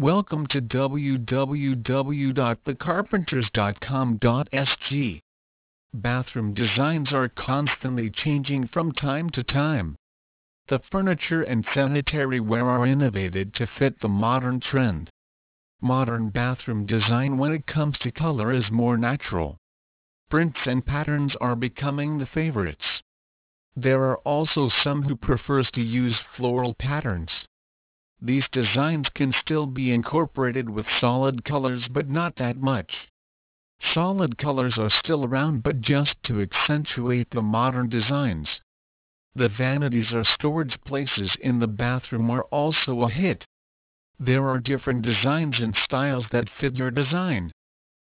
Welcome to www.thecarpenters.com.sg. Bathroom designs are constantly changing from time to time. The furniture and sanitary ware are innovated to fit the modern trend. Modern bathroom design when it comes to color is more natural. Prints and patterns are becoming the favorites. There are also some who prefers to use floral patterns. These designs can still be incorporated with solid colors but not that much. Solid colors are still around but just to accentuate the modern designs. The vanities or storage places in the bathroom are also a hit. There are different designs and styles that fit your design.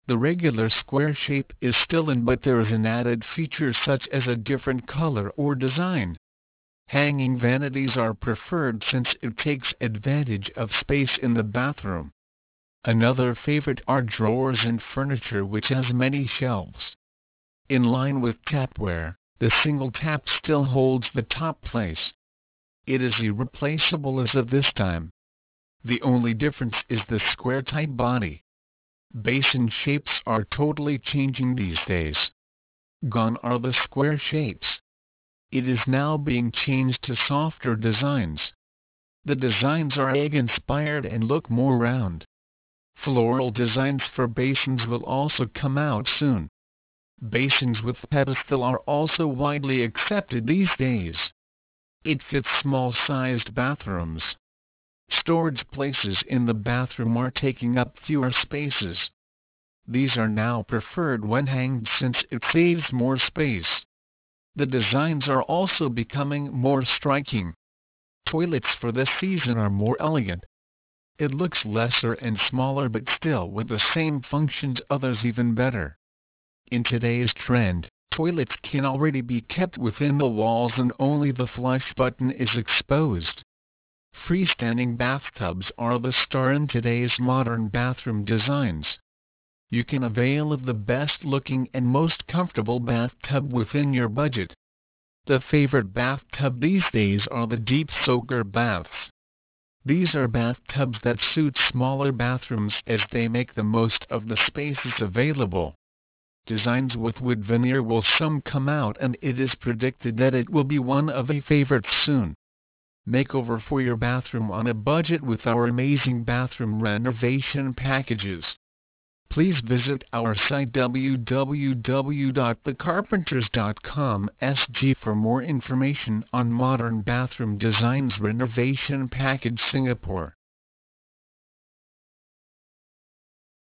The regular square shape is still in but there is an added feature such as a different color or design. Hanging vanities are preferred since it takes advantage of space in the bathroom. Another favorite are drawers and furniture which has many shelves. In line with tapware, the single tap still holds the top place. It is irreplaceable as of this time. The only difference is the square type body. Basin shapes are totally changing these days. Gone are the square shapes. It is now being changed to softer designs. The designs are egg-inspired and look more round. Floral designs for basins will also come out soon. Basins with pedestal are also widely accepted these days. It fits small-sized bathrooms. Storage places in the bathroom are taking up fewer spaces. These are now preferred when hanged since it saves more space. The designs are also becoming more striking. Toilets for this season are more elegant. It looks lesser and smaller but still with the same functions others even better. In today's trend, toilets can already be kept within the walls and only the flush button is exposed. Freestanding bathtubs are the star in today's modern bathroom designs you can avail of the best looking and most comfortable bathtub within your budget. The favorite bathtub these days are the deep soaker baths. These are bathtubs that suit smaller bathrooms as they make the most of the spaces available. Designs with wood veneer will some come out and it is predicted that it will be one of a favorites soon. Makeover for your bathroom on a budget with our amazing bathroom renovation packages please visit our site www.thecarpenters.com.sg for more information on modern bathroom designs renovation package Singapore.